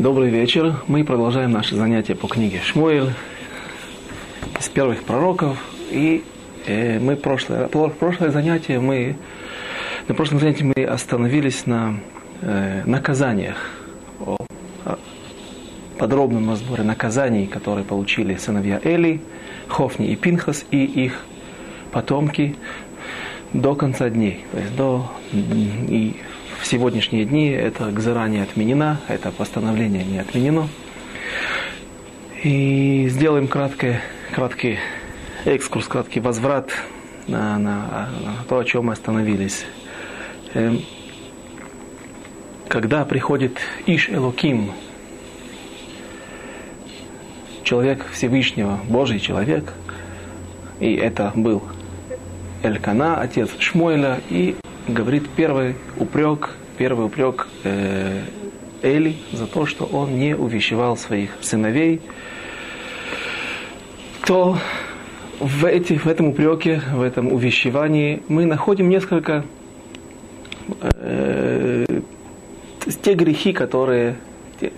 Добрый вечер. Мы продолжаем наши занятия по книге Шмуэль из первых пророков. И э, мы прошлое, прошлое занятие мы на прошлом занятии мы остановились на э, наказаниях, о, о подробном разборе наказаний, которые получили сыновья Эли, Хофни и Пинхас и их потомки до конца дней. То есть до и в сегодняшние дни эта гзера не отменена, это постановление не отменено. И сделаем краткий, краткий экскурс, краткий возврат на, на, на то, о чем мы остановились. Эм, когда приходит Иш Элоким, человек Всевышнего, Божий человек, и это был Элькана, отец Шмойля, и говорит первый упрек, первый упрек э, Эли за то, что он не увещевал своих сыновей, то в, эти, в этом упреке, в этом увещевании мы находим несколько э, те грехи, которые э,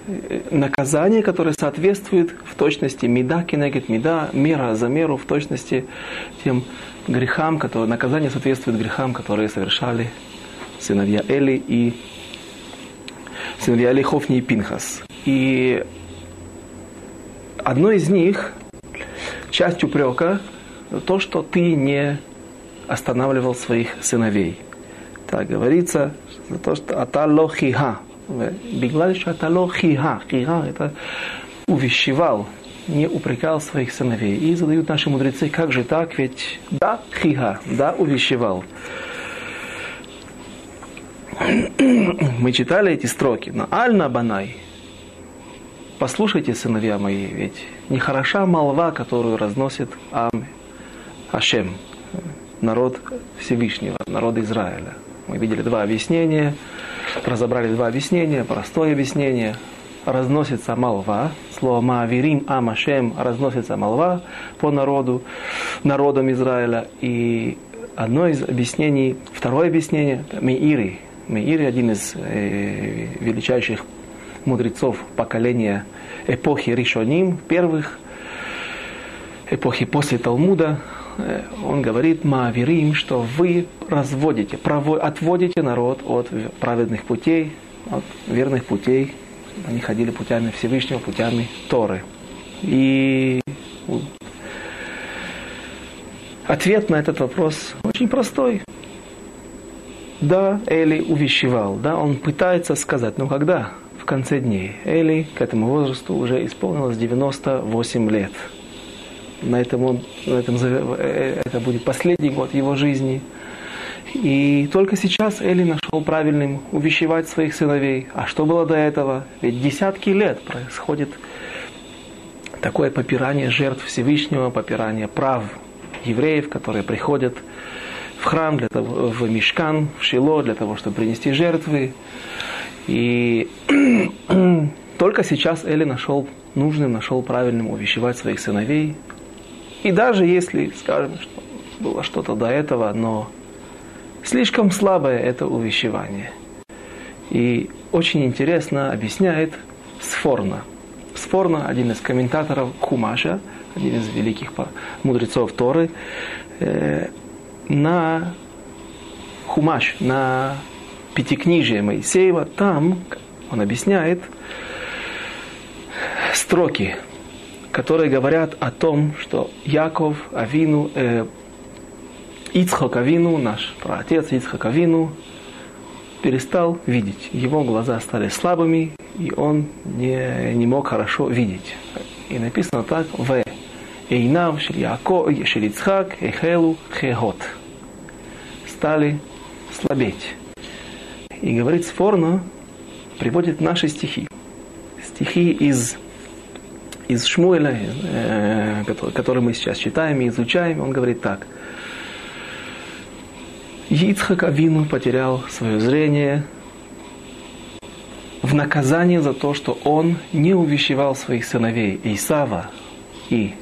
наказания, которые соответствуют в точности меда кинегет меда, мера за меру в точности тем грехам, которые, наказание соответствует грехам, которые совершали сыновья Эли и сыновья Эли Хофни и Пинхас. И одно из них, часть упрека, то, что ты не останавливал своих сыновей. Так говорится, за то, что атало хиха. Биглаль, что атало хиха. Хиха это увещевал, не упрекал своих сыновей. И задают наши мудрецы, как же так, ведь да, хиха, да, увещевал. Мы читали эти строки, но Альна Банай, послушайте, сыновья мои, ведь нехороша молва, которую разносит Ам Ашем, народ Всевышнего, народ Израиля. Мы видели два объяснения, разобрали два объяснения, простое объяснение. Разносится молва, слово Маавирим Амашем разносится молва по народу, народам Израиля. И одно из объяснений, второе объяснение, Меири. Меири один из э, величайших мудрецов поколения эпохи Ришоним, первых, эпохи после Талмуда, э, он говорит, Маавирим, что вы разводите, отводите народ от праведных путей, от верных путей они ходили путями Всевышнего, путями Торы. И ответ на этот вопрос очень простой. Да, Эли увещевал, да, он пытается сказать, но когда? В конце дней. Эли к этому возрасту уже исполнилось 98 лет. На этом он, на этом, э, это будет последний год его жизни – и только сейчас Эли нашел правильным увещевать своих сыновей. А что было до этого? Ведь десятки лет происходит такое попирание жертв Всевышнего, попирание прав евреев, которые приходят в храм, для того, в Мишкан, в Шило, для того, чтобы принести жертвы. И только сейчас Эли нашел нужным, нашел правильным увещевать своих сыновей. И даже если, скажем, что было что-то до этого, но Слишком слабое это увещевание. И очень интересно объясняет Сфорна. Сфорна, один из комментаторов Хумаша, один из великих мудрецов Торы, э, на Хумаш, на Пятикнижие Моисеева, там он объясняет строки, которые говорят о том, что Яков, Авину, э, Ицхак Авину, наш праотец Ицхак Авину, перестал видеть. Его глаза стали слабыми, и он не, не мог хорошо видеть. И написано так, в Эйнав Шильяко, Шилицхак, Эхелу, Хегот. Стали слабеть. И говорит Сфорно, приводит наши стихи. Стихи из, из Шмуэля, э, которые мы сейчас читаем и изучаем. Он говорит так – Ицхак Авину потерял свое зрение в наказание за то, что он не увещевал своих сыновей Исава и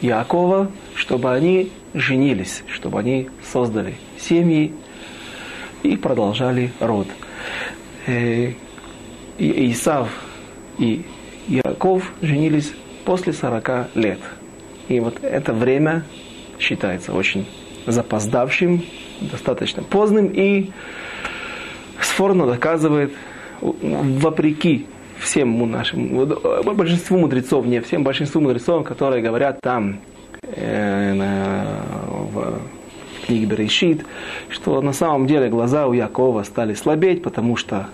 Якова, чтобы они женились, чтобы они создали семьи и продолжали род. Э, Исав и Яков женились после 40 лет. И вот это время считается очень запоздавшим, достаточно поздным, и Сфорно доказывает, вопреки всем нашим, большинству мудрецов, не всем, большинству мудрецов, которые говорят там э, на, в книге Берешит, что на самом деле глаза у Якова стали слабеть, потому что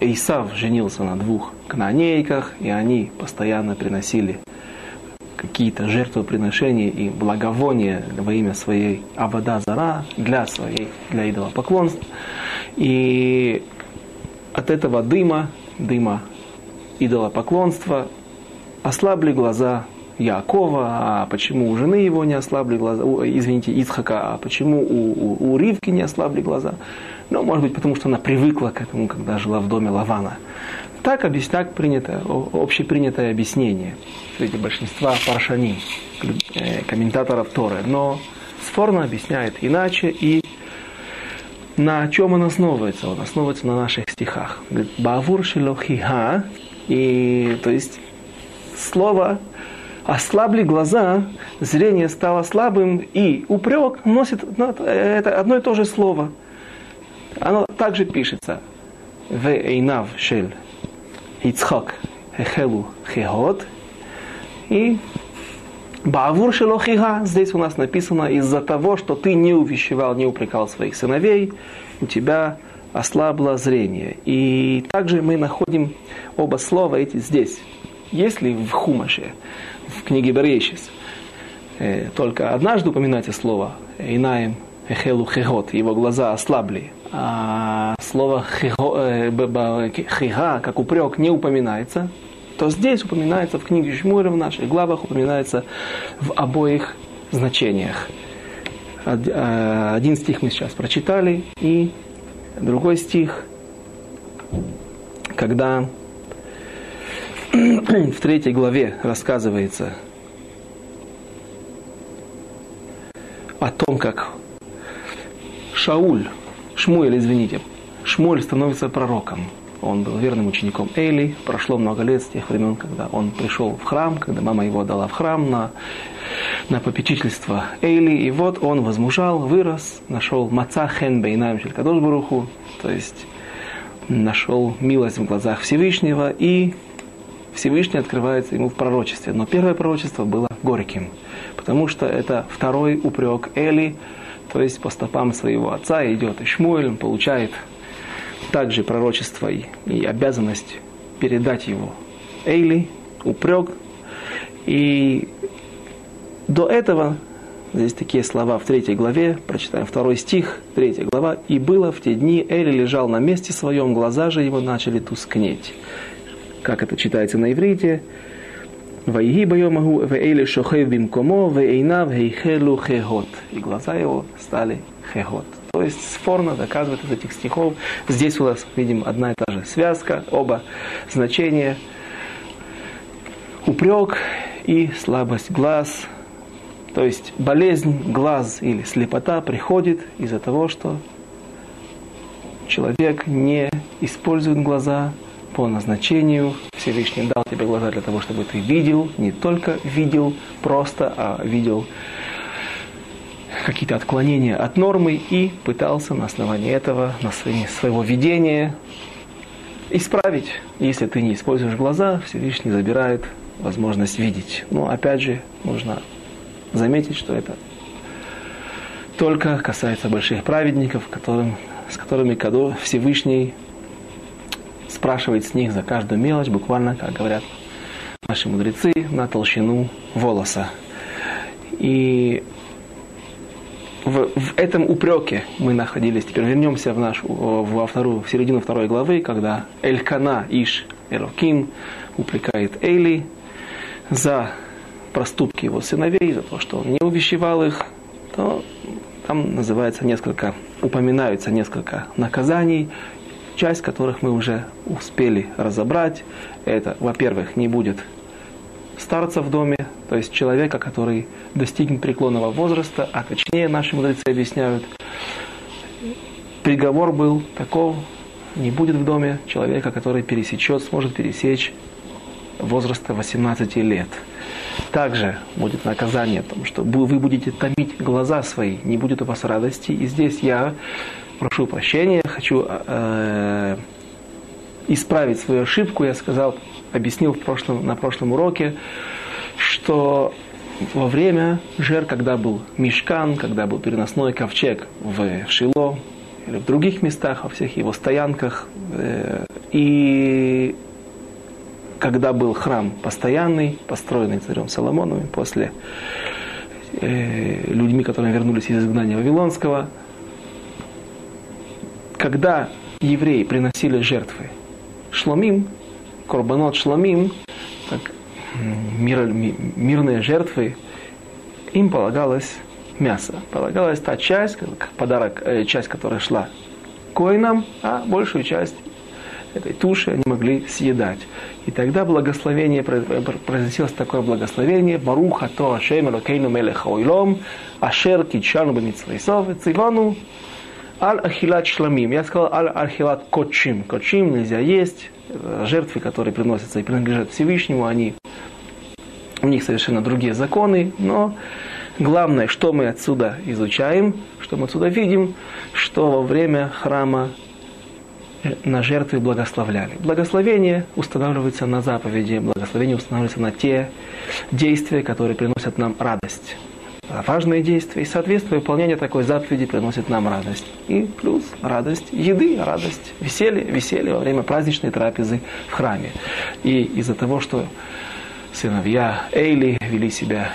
Исав женился на двух канонейках, и они постоянно приносили какие-то жертвоприношения и благовония во имя своей Авада Зара для своей, для идолопоклонства. И от этого дыма, дыма идолопоклонства, ослабли глаза Якова, а почему у жены его не ослабли глаза, у, извините, Ицхака, а почему у, у, у Ривки не ослабли глаза? Ну, может быть, потому что она привыкла к этому, когда жила в доме Лавана. Так, так принято, общепринятое объяснение среди большинства паршани, э, комментаторов Торы. Но Сфорно объясняет иначе, и на чем он основывается? Он основывается на наших стихах. Бавур шилохиха, и то есть слово ослабли глаза, зрение стало слабым, и упрек носит это одно и то же слово. Оно также пишется. В шель Ицхак Хехелу Хегот. И Бавур Шелохига, здесь у нас написано, из-за того, что ты не увещевал, не упрекал своих сыновей, у тебя ослабло зрение. И также мы находим оба слова эти здесь. Если в Хумаше, в книге Берешис, только однажды упоминается слово «Инаем Эхелу Хегот», его глаза ослабли, а слово э, хига, как упрек, не упоминается, то здесь упоминается в книге Шмура, в наших главах упоминается в обоих значениях. Э, один стих мы сейчас прочитали, и другой стих, когда в третьей главе рассказывается о том, как Шауль, Шмуэль, извините, Шмуэль становится пророком. Он был верным учеником Эйли. Прошло много лет с тех времен, когда он пришел в храм, когда мама его дала в храм на, на попечительство Эйли. И вот он возмужал, вырос, нашел маца хен бейнаем шелькадош баруху, то есть нашел милость в глазах Всевышнего, и Всевышний открывается ему в пророчестве. Но первое пророчество было горьким, потому что это второй упрек Эли, то есть по стопам своего отца идет и он получает также пророчество и, и обязанность передать его Эйли, упрек. И до этого, здесь такие слова в третьей главе, прочитаем второй стих, третья глава. «И было в те дни, Эли лежал на месте своем, глаза же его начали тускнеть». Как это читается на иврите, Вайги байомагу веэли шохев бимкомо вейнав хейхелу хегот. И глаза его стали хегот. То есть спорно доказывает из этих стихов. Здесь у нас видим одна и та же связка, оба значения. Упрек и слабость глаз. То есть болезнь глаз или слепота приходит из-за того, что человек не использует глаза по назначению. Всевышний дал тебе глаза для того, чтобы ты видел, не только видел просто, а видел какие-то отклонения от нормы и пытался на основании этого, на основании своего видения исправить. Если ты не используешь глаза, Всевышний забирает возможность видеть. Но опять же, нужно заметить, что это только касается больших праведников, которым, с которыми Всевышний спрашивает с них за каждую мелочь, буквально, как говорят наши мудрецы, на толщину волоса. И в, в этом упреке мы находились. Теперь вернемся в нашу, во вторую, в середину второй главы, когда Элькана Иш Эроким упрекает Эйли за проступки его сыновей, за то, что он не увещевал их, то там называется несколько, упоминаются несколько наказаний, часть которых мы уже успели разобрать. Это, во-первых, не будет старца в доме, то есть человека, который достигнет преклонного возраста, а точнее наши мудрецы объясняют, приговор был таков, не будет в доме человека, который пересечет, сможет пересечь возраста 18 лет. Также будет наказание, потому что вы будете томить глаза свои, не будет у вас радости. И здесь я прошу прощения, хочу э, исправить свою ошибку. Я сказал, объяснил в прошлом, на прошлом уроке, что во время жер, когда был мешкан, когда был переносной ковчег в Шило или в других местах, во всех его стоянках, э, и когда был храм постоянный, построенный царем Соломоновым после э, людьми, которые вернулись из изгнания Вавилонского, когда евреи приносили жертвы шломим, корбанот шломим, как мир, мирные жертвы, им полагалось мясо. Полагалась та часть, как подарок, э, часть, которая шла коинам, а большую часть этой туши они могли съедать. И тогда благословение, произносилось такое благословение, Баруха то Ашем Элокейну Мелеха Ойлом, Ашер Кичану Бемитсвейсов, Цивану, Аль Ахилат Шламим. Я сказал Аль Ахилат Кочим. Кочим нельзя есть. Жертвы, которые приносятся и принадлежат Всевышнему, они, у них совершенно другие законы, но главное, что мы отсюда изучаем, что мы отсюда видим, что во время храма на жертвы благословляли. Благословение устанавливается на заповеди, благословение устанавливается на те действия, которые приносят нам радость. Важные действия, и соответствие выполнения такой заповеди приносит нам радость. И плюс радость еды, радость веселья, веселье во время праздничной трапезы в храме. И из-за того, что сыновья Эйли вели себя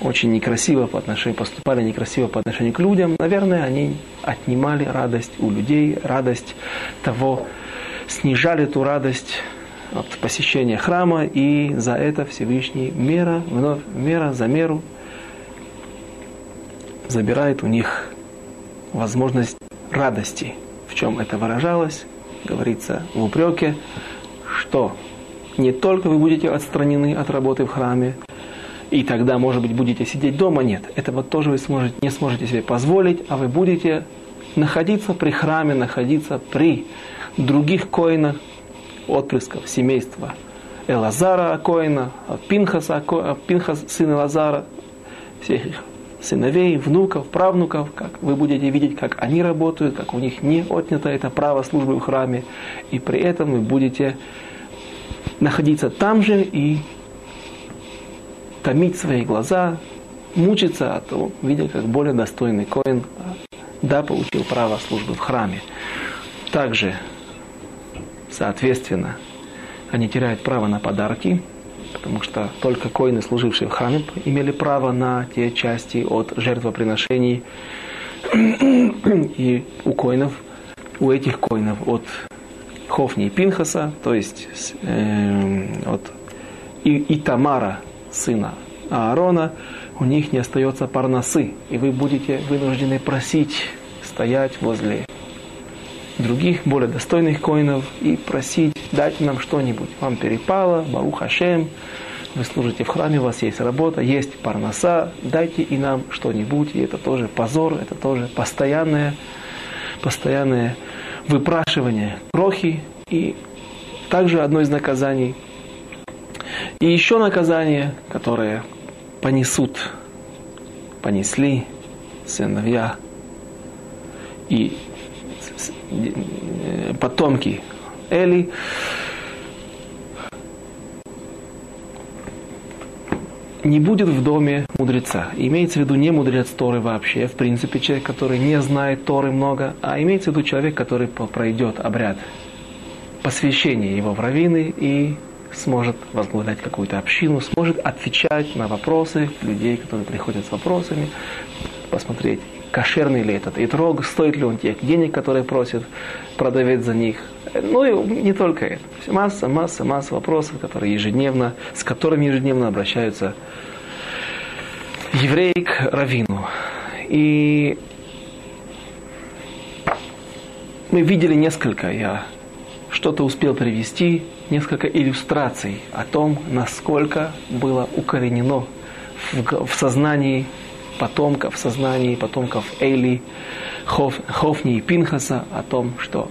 очень некрасиво по отношению, поступали некрасиво по отношению к людям, наверное, они отнимали радость у людей, радость того, снижали эту радость от посещения храма, и за это Всевышний мера, вновь мера за меру забирает у них возможность радости. В чем это выражалось? Говорится в упреке, что не только вы будете отстранены от работы в храме, и тогда, может быть, будете сидеть дома. Нет, этого тоже вы сможете, не сможете себе позволить, а вы будете находиться при храме, находиться при других коинах, отпрысков семейства Элазара Коина, Пинхаса, Пинхас, сын Элазара, всех их сыновей, внуков, правнуков, как вы будете видеть, как они работают, как у них не отнято это право службы в храме, и при этом вы будете находиться там же и томить свои глаза, мучиться от того, видя, как более достойный коин, да, получил право службы в храме. Также, соответственно, они теряют право на подарки, потому что только коины, служившие в храме, имели право на те части от жертвоприношений. И у коинов, у этих коинов от Хофни и Пинхаса, то есть э, от и, Итамара, сына Аарона, у них не остается парносы, и вы будете вынуждены просить, стоять возле других, более достойных коинов и просить, дать нам что-нибудь. Вам перепало, Барух Хашем, вы служите в храме, у вас есть работа, есть парноса, дайте и нам что-нибудь. И это тоже позор, это тоже постоянное, постоянное выпрашивание крохи. И также одно из наказаний – и еще наказание, которое понесут, понесли сыновья и потомки Эли, не будет в доме мудреца. Имеется в виду не мудрец Торы вообще, в принципе, человек, который не знает Торы много, а имеется в виду человек, который пройдет обряд посвящения его в раввины и сможет возглавлять какую-то общину, сможет отвечать на вопросы людей, которые приходят с вопросами, посмотреть, кошерный ли этот итрог, стоит ли он тех денег, которые просит продавец за них. Ну и не только это. Масса, масса, масса вопросов, которые ежедневно, с которыми ежедневно обращаются евреи к равину. И мы видели несколько, я что-то успел привести, несколько иллюстраций о том, насколько было укоренено в, в сознании потомков, сознании потомков Эйли, Хоф, Хофни и Пинхаса о том, что,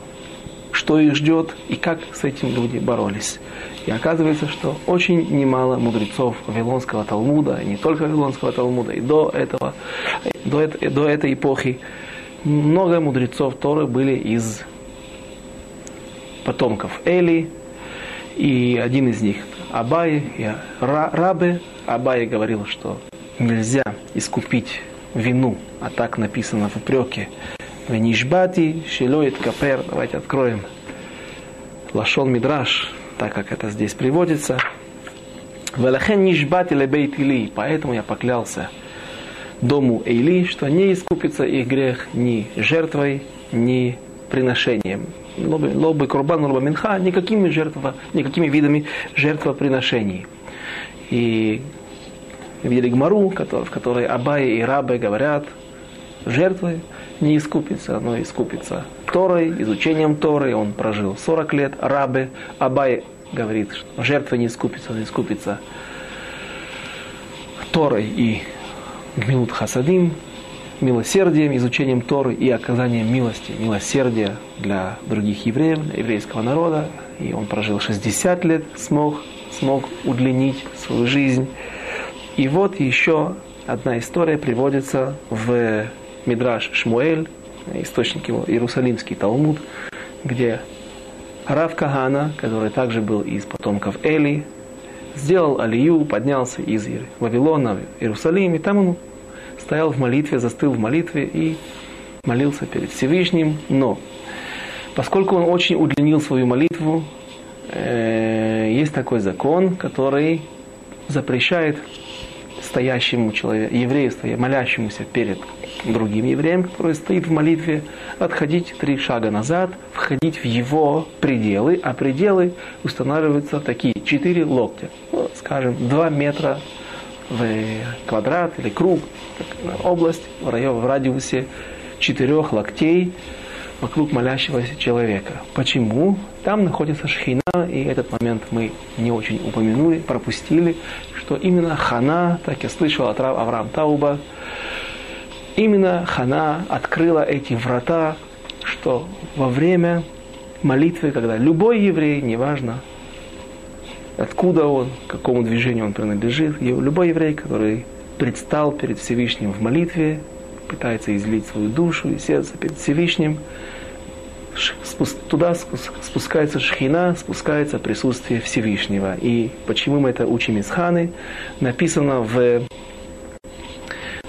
что их ждет и как с этим люди боролись. И оказывается, что очень немало мудрецов Вавилонского Талмуда, не только Вавилонского Талмуда, и до, этого, до, до этой эпохи, много мудрецов Торы были из потомков Эли, и один из них Абай, и Рабе. Абай говорил, что нельзя искупить вину, а так написано в упреке. Венишбати, шилоит капер. Давайте откроем. Лашон Мидраш, так как это здесь приводится. Велахен нишбати лебейт Или. Поэтому я поклялся дому Эйли, что не искупится их грех ни жертвой, ни приношением. Лобы, лобы курбан, лобы минха, никакими, жертва, никакими видами жертвоприношений. И видели Гмару, в которой Абай и Рабы говорят, жертвы не искупится, но искупится Торой, изучением Торы. Он прожил 40 лет. Рабы, Абай говорит, что жертва не искупится, но искупится Торой и Гмилут Хасадим, милосердием, изучением Торы и оказанием милости, милосердия для других евреев, для еврейского народа. И он прожил 60 лет, смог, смог удлинить свою жизнь. И вот еще одна история приводится в Мидраш Шмуэль, источник его, Иерусалимский Талмуд, где Рав Кагана, который также был из потомков Эли, сделал алию, поднялся из Вавилона в Иерусалим, и там он стоял в молитве, застыл в молитве и молился перед Всевышним. Но поскольку он очень удлинил свою молитву, э, есть такой закон, который запрещает стоящему человеку, еврею, молящемуся перед другим евреем, который стоит в молитве, отходить три шага назад, входить в его пределы, а пределы устанавливаются такие, четыре локтя, ну, скажем, два метра в квадрат или круг, область в радиусе четырех локтей вокруг молящегося человека. Почему? Там находится шхина, и этот момент мы не очень упомянули, пропустили, что именно Хана, так я слышал от Авраам Тауба, именно Хана открыла эти врата, что во время молитвы, когда любой еврей, неважно, откуда он, к какому движению он принадлежит. Любой еврей, который предстал перед Всевышним в молитве, пытается излить свою душу и сердце перед Всевышним, туда спускается шхина, спускается присутствие Всевышнего. И почему мы это учим из Ханы? Написано в,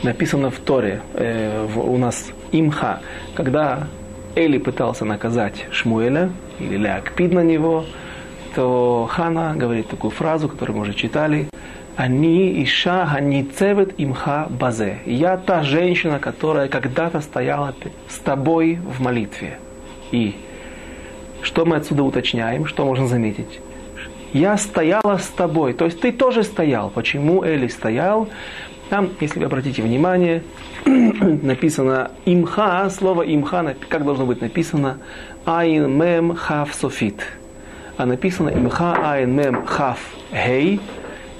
написано в Торе, э, в, у нас имха, когда Эли пытался наказать Шмуэля, или Леакпид на него, то Хана говорит такую фразу, которую мы уже читали. Они иша ганицевет имха базе. Я та женщина, которая когда-то стояла с тобой в молитве. И что мы отсюда уточняем, что можно заметить? Я стояла с тобой. То есть ты тоже стоял. Почему Эли стоял? Там, если вы обратите внимание, написано имха, слово имха, как должно быть написано? Айн мем хав софит а написано имха айн мем хав гей,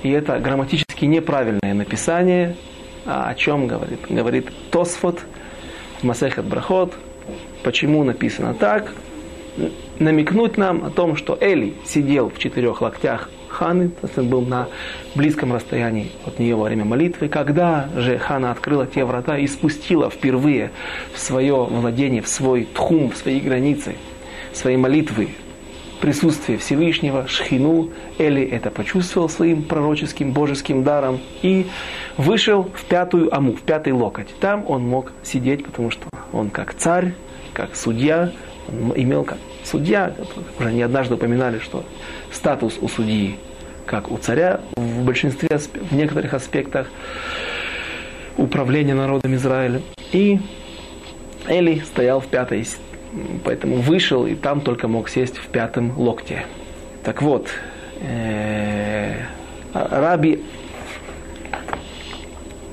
и это грамматически неправильное написание. А о чем говорит? Говорит Тосфот в Масехат Брахот. Почему написано так? Намекнуть нам о том, что Эли сидел в четырех локтях Ханы, то он был на близком расстоянии от нее во время молитвы. Когда же Хана открыла те врата и спустила впервые в свое владение, в свой тхум, в свои границы, своей молитвы присутствие Всевышнего, Шхину, Эли это почувствовал своим пророческим, божеским даром и вышел в пятую аму, в пятый локоть. Там он мог сидеть, потому что он как царь, как судья, он имел как судья, уже не однажды упоминали, что статус у судьи, как у царя, в большинстве, в некоторых аспектах управления народом Израиля. И Эли стоял в пятой поэтому вышел и там только мог сесть в пятом локте. Так вот, э, Раби,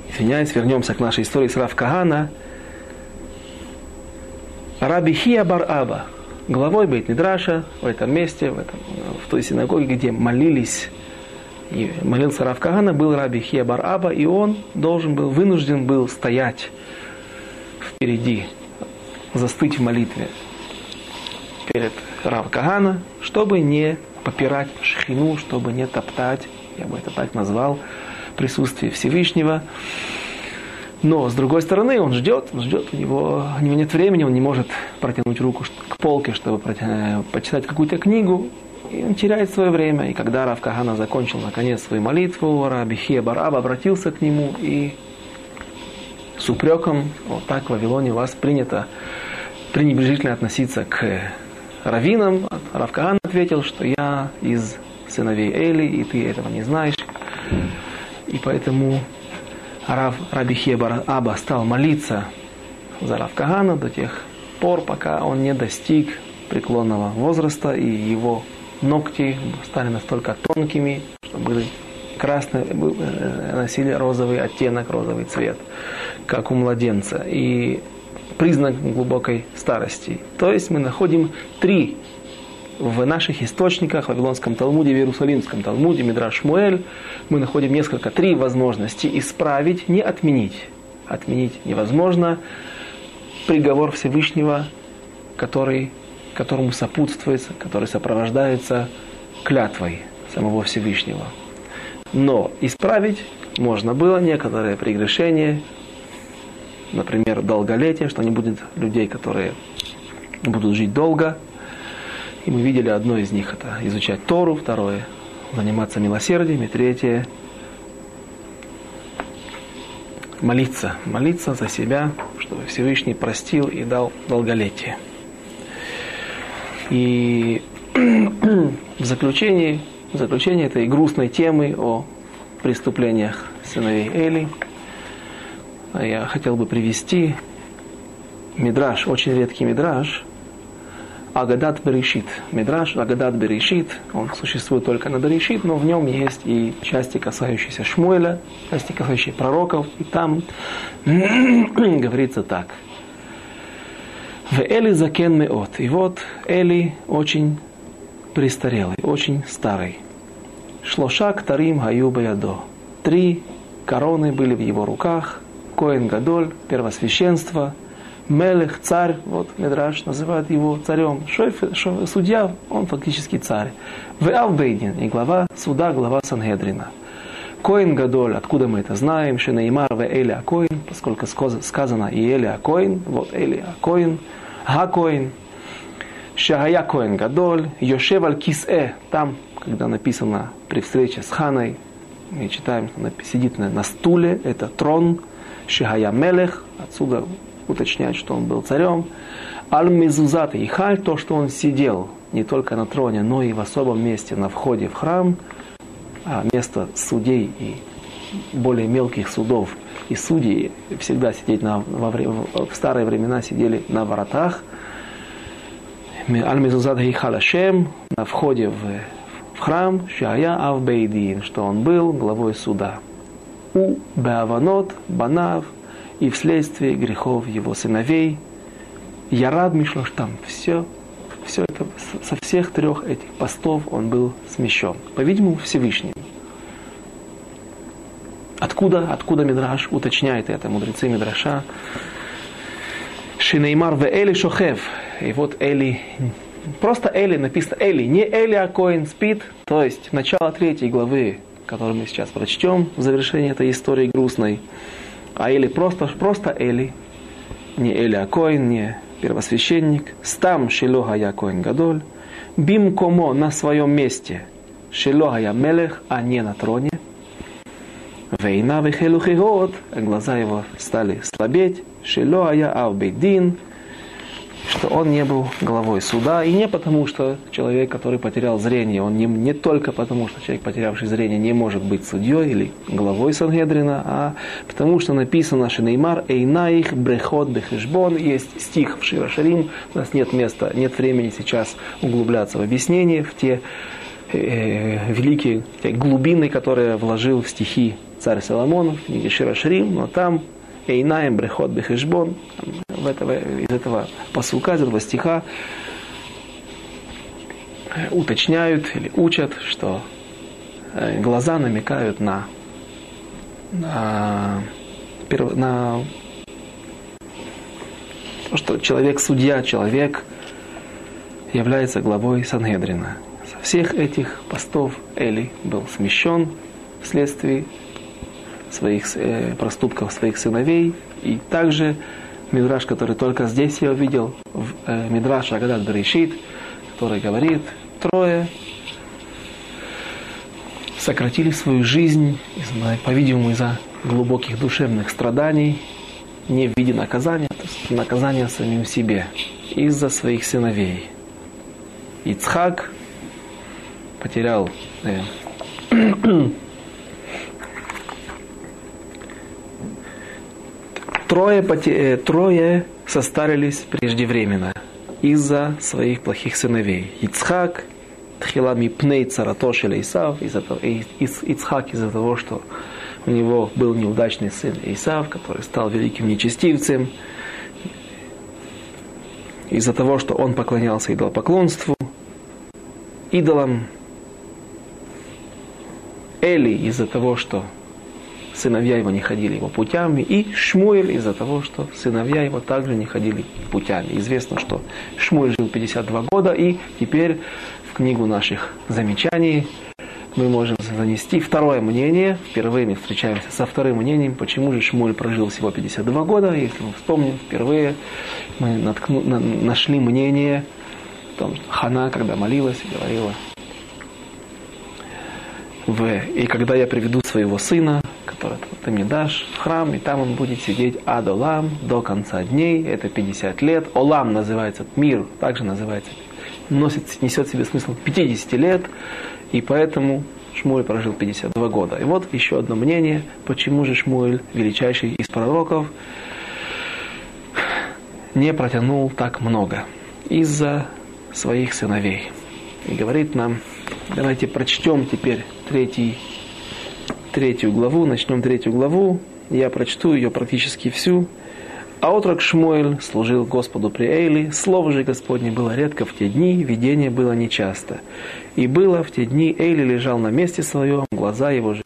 извиняюсь, вернемся к нашей истории с Рав Кагана. Раби Хия Бар Аба, главой Бейт Мидраша, в этом месте, в, этом, в той синагоге, где молились, и молился Рав Кагана, был Раби Хия Бар Аба, и он должен был, вынужден был стоять впереди застыть в молитве перед Рав Кагана, чтобы не попирать шхину, чтобы не топтать, я бы это так назвал, присутствие Всевышнего. Но, с другой стороны, он ждет, он ждет, у него, у него нет времени, он не может протянуть руку к полке, чтобы почитать какую-то книгу, и он теряет свое время. И когда Рав Кахана закончил, наконец, свою молитву, Раби Хия Бараб обратился к нему и с упреком, вот так в Вавилоне у вас принято пренебрежительно относиться к раввинам. Рав Кахан ответил, что я из сыновей Эли, и ты этого не знаешь. И поэтому Рав Раби Хебар Аба стал молиться за Рав Кагана до тех пор, пока он не достиг преклонного возраста, и его ногти стали настолько тонкими, что были красные, э, носили розовый оттенок, розовый цвет, как у младенца. И признак глубокой старости. То есть мы находим три в наших источниках, в Вавилонском Талмуде, в Иерусалимском Талмуде, Мидраш Муэль, мы находим несколько, три возможности исправить, не отменить. Отменить невозможно. Приговор Всевышнего, который, которому сопутствуется, который сопровождается клятвой самого Всевышнего. Но исправить можно было некоторые прегрешения, например, долголетие, что не будет людей, которые будут жить долго, и мы видели одно из них, это изучать Тору, второе – заниматься милосердием, и третье – молиться, молиться за себя, чтобы Всевышний простил и дал долголетие. И в заключении, в заключении этой грустной темы о преступлениях сыновей Эли, я хотел бы привести мидраж, очень редкий мидраж, Агадат Берешит. Мидраш Агадат Берешит, он существует только на Берешит, но в нем есть и части, касающиеся Шмуэля, части, касающиеся пророков, и там говорится так. В Эли закен меот. И вот Эли очень престарелый, очень старый. Шлошак тарим хаю ядо. Три короны были в его руках. Коэн Гадоль, первосвященство – Мелех, царь, вот Медраш называет его царем. Шойф, шо, судья, он фактически царь. В Албейдин, и глава суда, глава Сангедрина. Коин Гадоль, откуда мы это знаем, что Неймар в Эли Акоин, поскольку сказано и Эли Акоин, вот Эли Акоин, Хакоин, Шахая Коин Гадоль, Йошев Аль Кисэ, там, когда написано при встрече с Ханой, мы читаем, что сидит на, на стуле, это трон, Шахая Мелех, отсюда уточнять, что он был царем. Аль-Мезузат и Халь, то, что он сидел не только на троне, но и в особом месте на входе в храм, а место судей и более мелких судов. И судьи всегда сидеть на, во, в старые времена сидели на воротах. Аль-Мезузат и Халашем на входе в, в храм, Шая Авбейдин, что он был главой суда. У Беаванот, Банав, и вследствие грехов его сыновей. Ярад Мишлош там все, все это, со всех трех этих постов он был смещен. По-видимому, Всевышним. Откуда, откуда Мидраш уточняет это, мудрецы Мидраша? Шинеймар в Эли Шохев. И вот Эли, просто Эли написано Эли, не Эли Акоин спит, то есть начало третьей главы, которую мы сейчас прочтем в завершении этой истории грустной а Эли просто, просто Эли, не Эли Акоин, не первосвященник, стам Шилога Якоин Гадоль, бим комо на своем месте, Шилога Я Мелех, а не на троне, Вейна вехелухигот, глаза его стали слабеть, Шилога Я Авбейдин, что он не был главой суда, и не потому, что человек, который потерял зрение, он не, не только потому, что человек, потерявший зрение, не может быть судьей или главой Сангедрина, а потому, что написано Шинеймар Эйнаих Брехот Бехешбон, есть стих в Широшарим, у нас нет места, нет времени сейчас углубляться в объяснение, в те э, великие те глубины, которые вложил в стихи царь Соломон в книге Широшарим, но там Эйнаем брехот бехешбон. В этого, из этого посылка, из этого стиха уточняют или учат, что э, глаза намекают на, на, на то, что человек судья, человек является главой Сангедрина. всех этих постов Эли был смещен вследствие своих э, проступков своих сыновей. И также Мидраш, который только здесь я увидел, в, э, Мидраш Агадат Берешит, который говорит, трое сократили свою жизнь, по-видимому, из-за глубоких душевных страданий, не в виде наказания, то есть наказания самим себе, из-за своих сыновей. Ицхак потерял э, трое, э, трое состарились преждевременно из-за своих плохих сыновей. Ицхак, Тхилами Пней Царатош или Исав, из Ицхак из-за того, что у него был неудачный сын Исав, который стал великим нечестивцем, из-за того, что он поклонялся идолопоклонству, идолам, Эли из-за того, что сыновья его не ходили его путями, и Шмуэль из-за того, что сыновья его также не ходили путями. Известно, что Шмуэль жил 52 года, и теперь в книгу наших замечаний мы можем занести второе мнение. Впервые мы встречаемся со вторым мнением, почему же Шмуэль прожил всего 52 года. Если мы вспомним, впервые мы наткну, на, нашли мнение, том, что Хана, когда молилась, говорила, в, и когда я приведу своего сына, ты мне дашь, в храм, и там он будет сидеть адолам до конца дней, это 50 лет. Олам называется мир, также называется, носит, несет в себе смысл 50 лет, и поэтому Шмуэль прожил 52 года. И вот еще одно мнение, почему же Шмуэль, величайший из пророков, не протянул так много. Из-за своих сыновей. И говорит нам, давайте прочтем теперь третий, третью главу, начнем третью главу. Я прочту ее практически всю. А отрок Шмуэль служил Господу при Эйли, слово же Господне было редко в те дни, видение было нечасто. И было в те дни, Эйли лежал на месте своем, глаза его же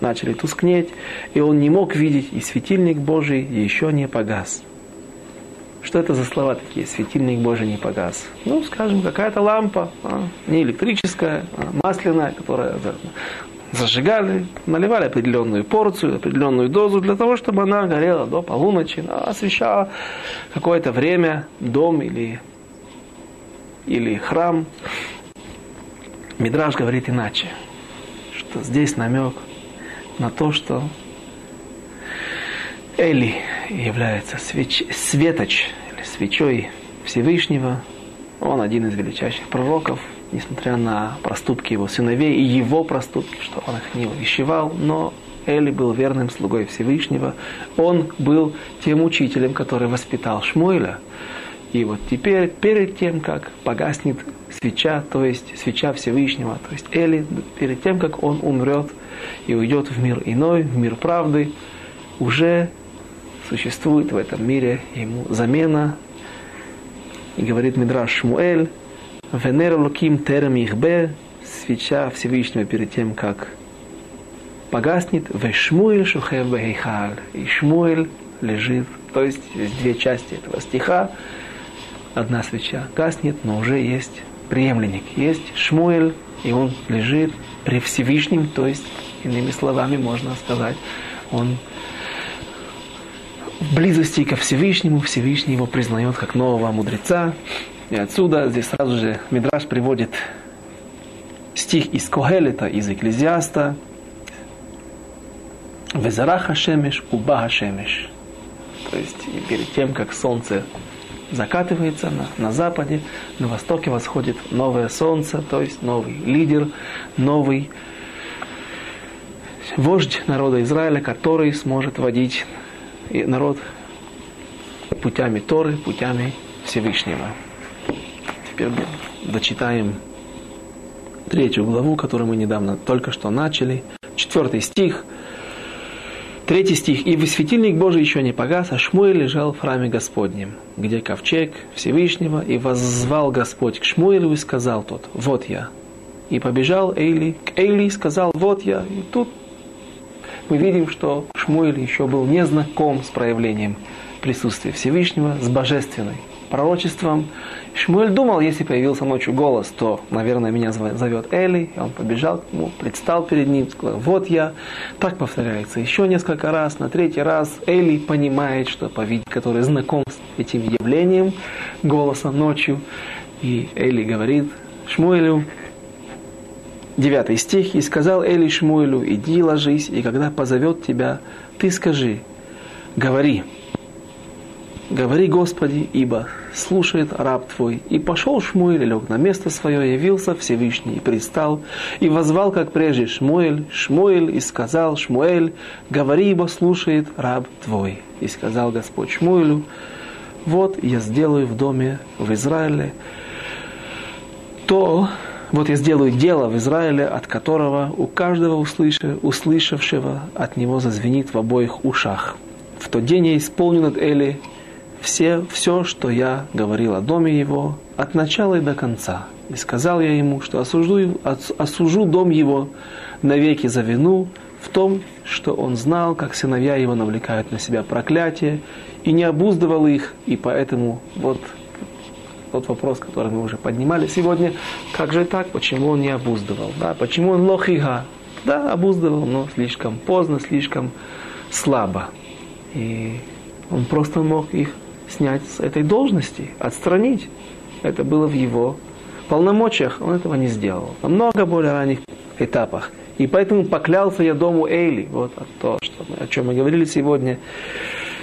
начали тускнеть, и он не мог видеть, и светильник Божий еще не погас. Что это за слова такие? Светильник Божий не погас. Ну, скажем, какая-то лампа, а, не электрическая, а масляная, которая зажигали, наливали определенную порцию, определенную дозу для того, чтобы она горела до полуночи, освещала какое-то время дом или, или храм. Мидраж говорит иначе, что здесь намек на то, что Эли является свеч, светоч или свечой Всевышнего. Он один из величайших пророков, несмотря на проступки его сыновей и его проступки, что он их не увещевал, но Эли был верным слугой Всевышнего. Он был тем учителем, который воспитал Шмуэля. И вот теперь, перед тем, как погаснет свеча, то есть свеча Всевышнего, то есть Эли, перед тем, как он умрет и уйдет в мир иной, в мир правды, уже существует в этом мире ему замена. И говорит Мидраш Шмуэль, Венер Луким Терем Ихбе, свеча Всевышнего перед тем, как погаснет, Вешмуэль Шухев Бехейхаль. И Шмуэль лежит, то есть есть две части этого стиха. Одна свеча гаснет, но уже есть преемленник. Есть Шмуэль, и он лежит при Всевышнем, то есть, иными словами, можно сказать, он в близости ко Всевышнему, Всевышний его признает как нового мудреца. И отсюда здесь сразу же Мидраш приводит стих из Когелета, из Экклезиаста. Везараха шемеш, убаха шемеш. То есть перед тем, как солнце закатывается на, на западе, на востоке восходит новое солнце, то есть новый лидер, новый вождь народа Израиля, который сможет водить народ путями Торы, путями Всевышнего. Теперь дочитаем третью главу, которую мы недавно только что начали. Четвертый стих. Третий стих. «И светильник Божий еще не погас, а Шмуэль лежал в храме Господнем, где ковчег Всевышнего, и воззвал Господь к Шмуэлю и сказал тот, вот я. И побежал Эйли к Эйли и сказал, вот я. И тут мы видим, что Шмуэль еще был не знаком с проявлением присутствия Всевышнего, с божественной пророчеством. Шмуэль думал, если появился ночью голос, то, наверное, меня зовет Эли. И он побежал к нему, предстал перед ним, сказал, вот я. Так повторяется еще несколько раз. На третий раз Эли понимает, что Повид, который знаком с этим явлением голоса ночью. И Эли говорит Шмуэлю, девятый стих, «И сказал Эли Шмуэлю, иди ложись, и когда позовет тебя, ты скажи, говори, говори, Господи, ибо слушает раб твой. И пошел Шмуэль, лег на место свое, явился Всевышний, и пристал, и возвал, как прежде, Шмуэль, Шмуэль, и сказал, Шмуэль, говори, ибо слушает раб твой. И сказал Господь Шмуэлю, вот я сделаю в доме в Израиле то, вот я сделаю дело в Израиле, от которого у каждого услышавшего от него зазвенит в обоих ушах. В тот день я исполню над Эли все, все, что я говорил о доме его, от начала и до конца. И сказал я ему, что осужу, осужу дом его навеки за вину в том, что он знал, как сыновья его навлекают на себя проклятие, и не обуздывал их, и поэтому вот тот вопрос, который мы уже поднимали сегодня, как же так, почему он не обуздывал, да, почему он лохига, да, обуздывал, но слишком поздно, слишком слабо. И он просто мог их снять с этой должности, отстранить. Это было в его полномочиях, он этого не сделал. На много более ранних этапах. И поэтому поклялся я дому Эйли, вот то, что мы, о чем мы говорили сегодня.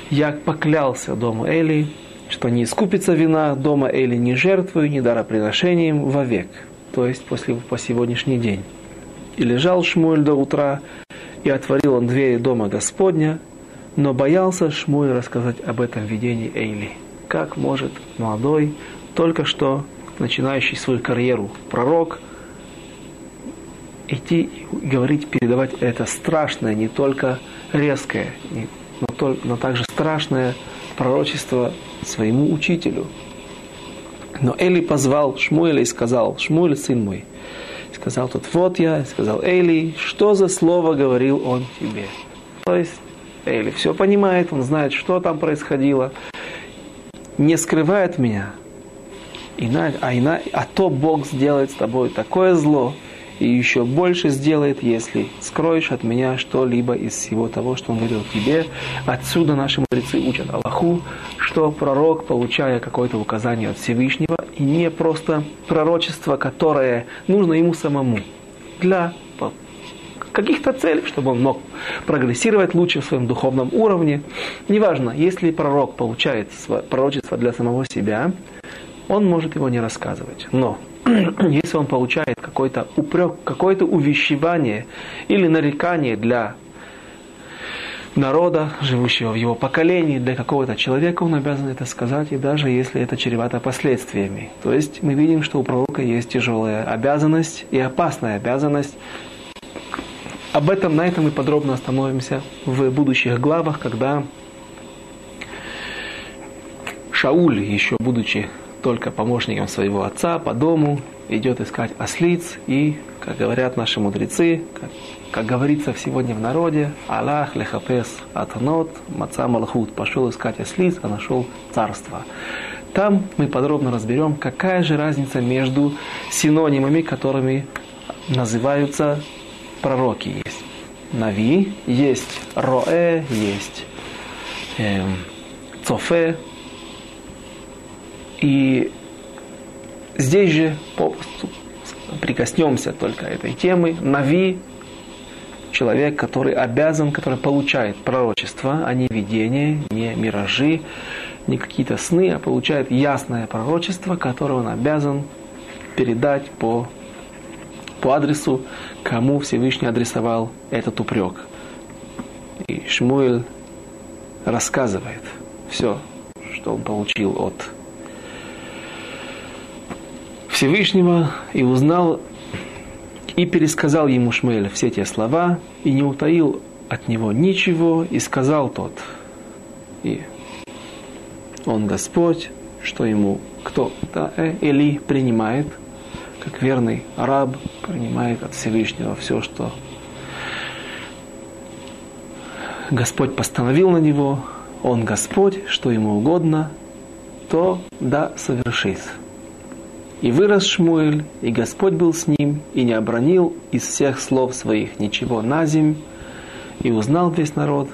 Я поклялся дому Эйли, что не искупится вина дома Эйли ни жертвою, ни дароприношением вовек, то есть после, по сегодняшний день. И лежал Шмуэль до утра, и отворил он двери дома Господня, но боялся Шмуэль рассказать об этом видении Эйли. Как может молодой, только что начинающий свою карьеру пророк, идти и говорить, передавать это страшное, не только резкое, но, но также страшное пророчество своему учителю. Но Эли позвал Шмуэля и сказал, Шмуэль, сын мой, сказал тот, вот я, сказал Эли, что за слово говорил он тебе. То есть Эли все понимает, он знает, что там происходило, не скрывает меня. Ина, а, ина, а то Бог сделает с тобой такое зло, и еще больше сделает, если скроешь от меня что-либо из всего того, что он говорил тебе. Отсюда наши мудрецы учат Аллаху, что пророк, получая какое-то указание от Всевышнего, и не просто пророчество, которое нужно ему самому для каких-то целей, чтобы он мог прогрессировать лучше в своем духовном уровне. Неважно, если пророк получает пророчество для самого себя, он может его не рассказывать. Но если он получает какой-то упрек, какое-то увещевание или нарекание для народа, живущего в его поколении, для какого-то человека, он обязан это сказать, и даже если это чревато последствиями. То есть мы видим, что у пророка есть тяжелая обязанность и опасная обязанность. Об этом, на этом мы подробно остановимся в будущих главах, когда Шауль, еще будучи только помощником своего отца по дому, идет искать ослиц и, как говорят наши мудрецы, как, как говорится сегодня в народе, Аллах лехапес атанот, маца малхут, пошел искать ослиц, а нашел царство. Там мы подробно разберем, какая же разница между синонимами, которыми называются пророки. Есть Нави, есть Роэ, есть эм, Цофе, и здесь же попросту прикоснемся только этой темы. Нави – человек, который обязан, который получает пророчество, а не видение, не миражи, не какие-то сны, а получает ясное пророчество, которое он обязан передать по, по адресу, кому Всевышний адресовал этот упрек. И Шмуэль рассказывает все, что он получил от Всевышнего и узнал и пересказал ему Шмель все те слова, и не утаил от него ничего, и сказал тот, и он Господь, что ему кто да, э, Эли принимает, как верный араб принимает от Всевышнего все, что Господь постановил на него, он Господь, что ему угодно, то да совершит. И вырос Шмуэль, и Господь был с ним, и не обронил из всех слов своих ничего на земь, и узнал весь народ,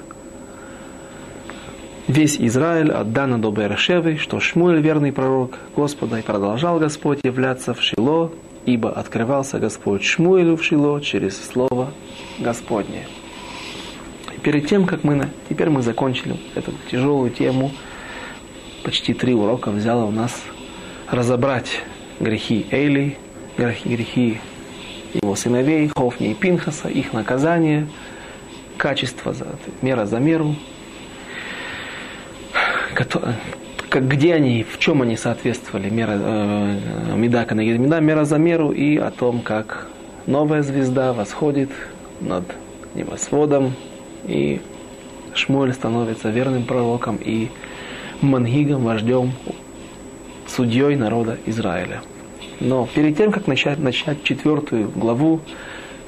весь Израиль от Дана до Бершевы, что Шмуэль верный пророк Господа, и продолжал Господь являться в Шило, ибо открывался Господь Шмуэлю в Шило через слово Господне. И перед тем, как мы, теперь мы закончили эту тяжелую тему, почти три урока взяло у нас разобрать грехи Эйли, грехи, грехи его сыновей, Хофни и Пинхаса, их наказание, качество, за, мера за меру, где они, в чем они соответствовали, мера, э, медака на меда, мера за меру, и о том, как новая звезда восходит над небосводом, и Шмуэль становится верным пророком и мангигом, вождем, судьей народа Израиля. Но перед тем, как начать, начать четвертую главу,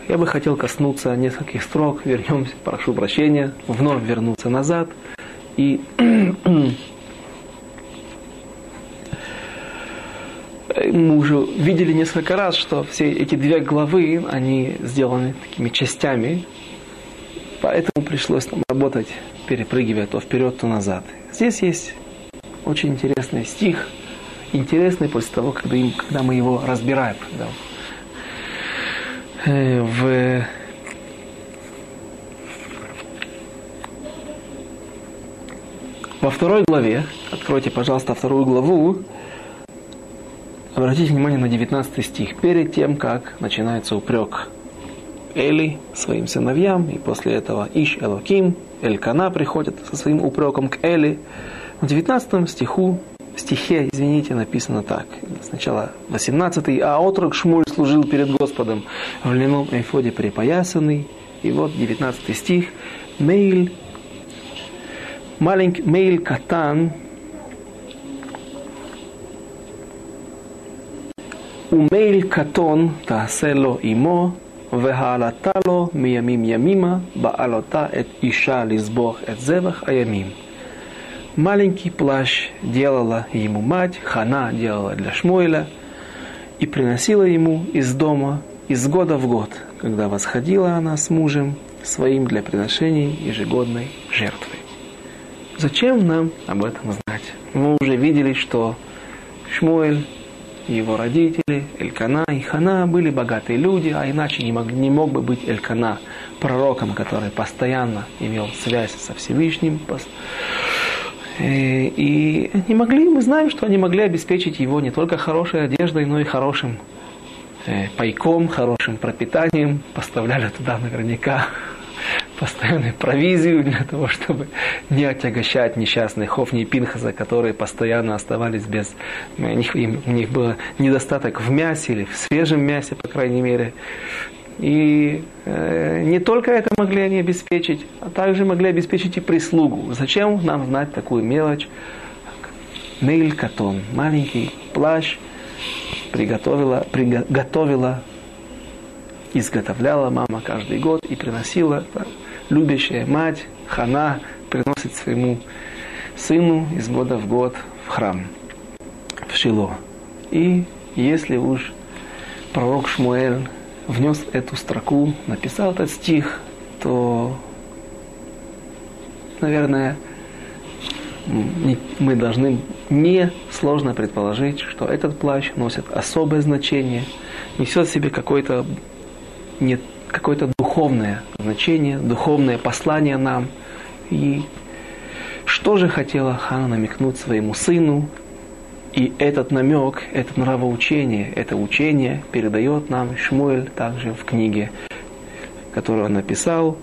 я бы хотел коснуться нескольких строк. Вернемся, прошу прощения, вновь вернуться назад – и мы уже видели несколько раз, что все эти две главы, они сделаны такими частями, поэтому пришлось нам работать, перепрыгивая то вперед, то назад. Здесь есть очень интересный стих, интересный после того, когда, им, когда мы его разбираем. Да. Э, в Во второй главе, откройте, пожалуйста, вторую главу, обратите внимание на 19 стих. Перед тем, как начинается упрек Эли своим сыновьям, и после этого Иш Элоким, Элькана приходит со своим упреком к Эли. В 19 стиху, стихе, извините, написано так. Сначала 18 «А отрок Шмуль служил перед Господом в льняном эфоде припоясанный». И вот 19 стих. Мейль маленький мейл катан ומייל קטון תעשה לו עמו, והעלתה לו מימים ימימה, בעלותה את אישה לזבוח את זבח הימים. Маленький плащ делала ему мать, Хана делала для Шмуэля, и приносила ему из дома из года в год, когда восходила она с мужем своим для приношений ежегодной жертвы. Зачем нам об этом знать? Мы уже видели, что Шмуэль, его родители, Элькана и Хана были богатые люди, а иначе не мог, не мог бы быть Элькана пророком, который постоянно имел связь со Всевышним. Э, и не могли, мы знаем, что они могли обеспечить его не только хорошей одеждой, но и хорошим э, пайком, хорошим пропитанием, поставляли туда наверняка постоянную провизию для того, чтобы не отягощать несчастных Хофни и Пинхаса, которые постоянно оставались без... У них, им, у них был недостаток в мясе или в свежем мясе, по крайней мере. И э, не только это могли они обеспечить, а также могли обеспечить и прислугу. Зачем нам знать такую мелочь? Нейль Катон, маленький плащ, приготовила, приготовила изготовляла мама каждый год и приносила. Любящая мать Хана приносит своему сыну из года в год в храм, в Шило. И если уж пророк Шмуэль внес эту строку, написал этот стих, то, наверное, мы должны не сложно предположить, что этот плащ носит особое значение, несет в себе какой-то нет какое-то духовное значение, духовное послание нам. И что же хотела Хана намекнуть своему сыну? И этот намек, это нравоучение, это учение передает нам Шмуэль также в книге, которую он написал.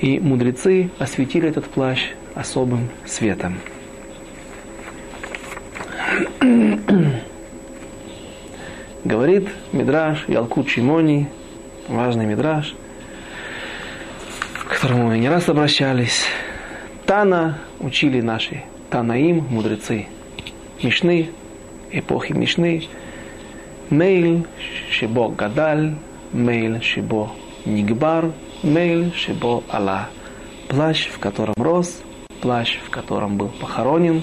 И мудрецы осветили этот плащ особым светом. Говорит Мидраш Ялкут Шимони, важный мидраж, к которому мы не раз обращались. Тана учили наши Танаим, мудрецы Мишны, эпохи Мишны, Мейл Шибо Гадаль, Мейл Шибо Нигбар, Мейл Шибо Алла. Плащ, в котором рос, плащ, в котором был похоронен,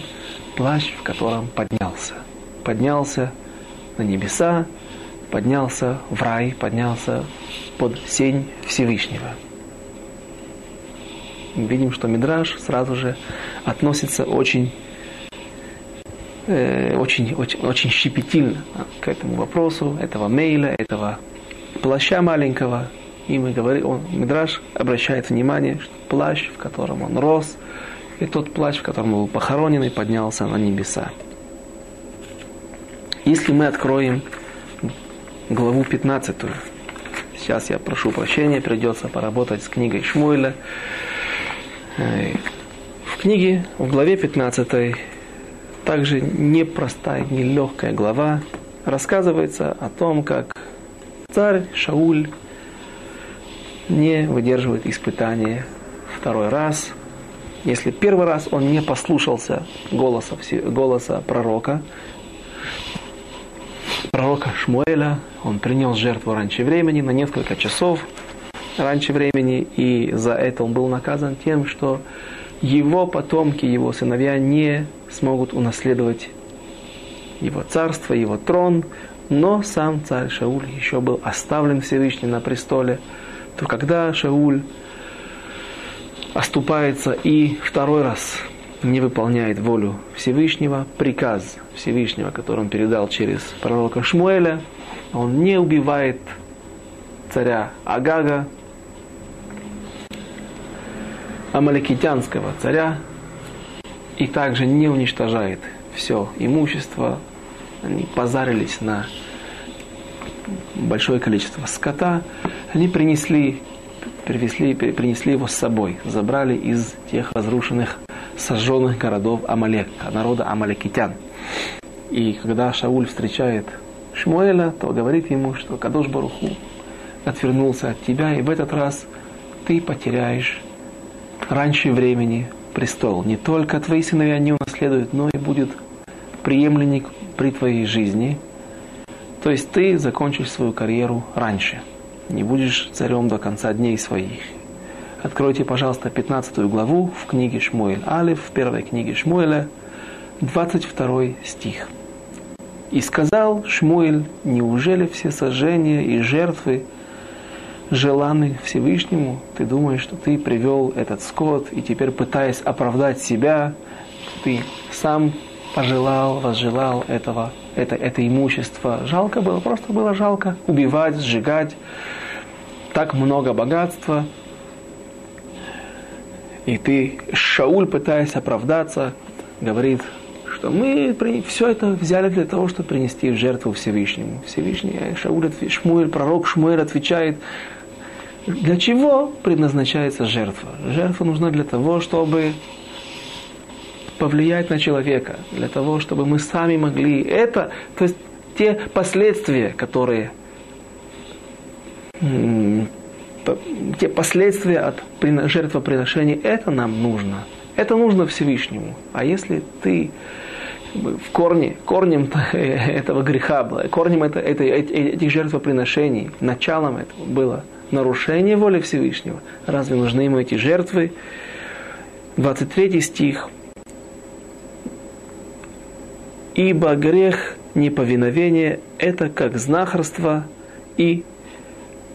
плащ, в котором поднялся. Поднялся на небеса, поднялся в рай, поднялся под сень Всевышнего. Видим, что Мидраш сразу же относится очень, э, очень, очень, очень щепетильно к этому вопросу, этого мейла, этого плаща маленького. И мы говорим, он, Мидраш обращает внимание, что плащ, в котором он рос, и тот плащ, в котором был похоронен и поднялся на небеса. Если мы откроем главу 15, сейчас я прошу прощения, придется поработать с книгой Шмуэля. Э, в книге, в главе 15, также непростая, нелегкая глава, рассказывается о том, как царь Шауль не выдерживает испытания второй раз. Если первый раз он не послушался голоса, голоса пророка, пророка Шмуэля, он принял жертву раньше времени, на несколько часов раньше времени, и за это он был наказан тем, что его потомки, его сыновья не смогут унаследовать его царство, его трон, но сам царь Шауль еще был оставлен Всевышним на престоле, то когда Шауль оступается и второй раз не выполняет волю Всевышнего, приказ Всевышнего, который он передал через пророка Шмуэля, он не убивает царя Агага, амаликитянского царя, и также не уничтожает все имущество. Они позарились на большое количество скота. Они принесли, привезли, принесли его с собой, забрали из тех разрушенных, сожженных городов Амалек, народа амаликитян. И когда Шауль встречает Шмуэля, то говорит ему, что Кадош Баруху отвернулся от тебя, и в этот раз ты потеряешь раньше времени престол. Не только твои сыновья не унаследуют, но и будет преемленник при твоей жизни. То есть ты закончишь свою карьеру раньше. Не будешь царем до конца дней своих. Откройте, пожалуйста, 15 главу в книге Шмуэль Алиф, в первой книге Шмуэля, 22 стих. «И сказал Шмуэль, неужели все сожжения и жертвы желанный Всевышнему, ты думаешь, что ты привел этот скот, и теперь пытаясь оправдать себя, ты сам пожелал, возжелал этого, это, это имущество. Жалко было, просто было жалко убивать, сжигать. Так много богатства. И ты, Шауль, пытаясь оправдаться, говорит, что мы все это взяли для того, чтобы принести в жертву Всевышнему. Всевышний Шауль, Шмуэль, пророк Шмуэль отвечает, для чего предназначается жертва? Жертва нужна для того, чтобы повлиять на человека, для того, чтобы мы сами могли это, то есть те последствия, которые те последствия от жертвоприношения, это нам нужно. Это нужно Всевышнему. А если ты в корне, корнем этого греха было, корнем это, это, этих жертвоприношений, началом этого было – нарушение воли Всевышнего. Разве нужны ему эти жертвы? 23 стих. Ибо грех неповиновения – это как знахарство, и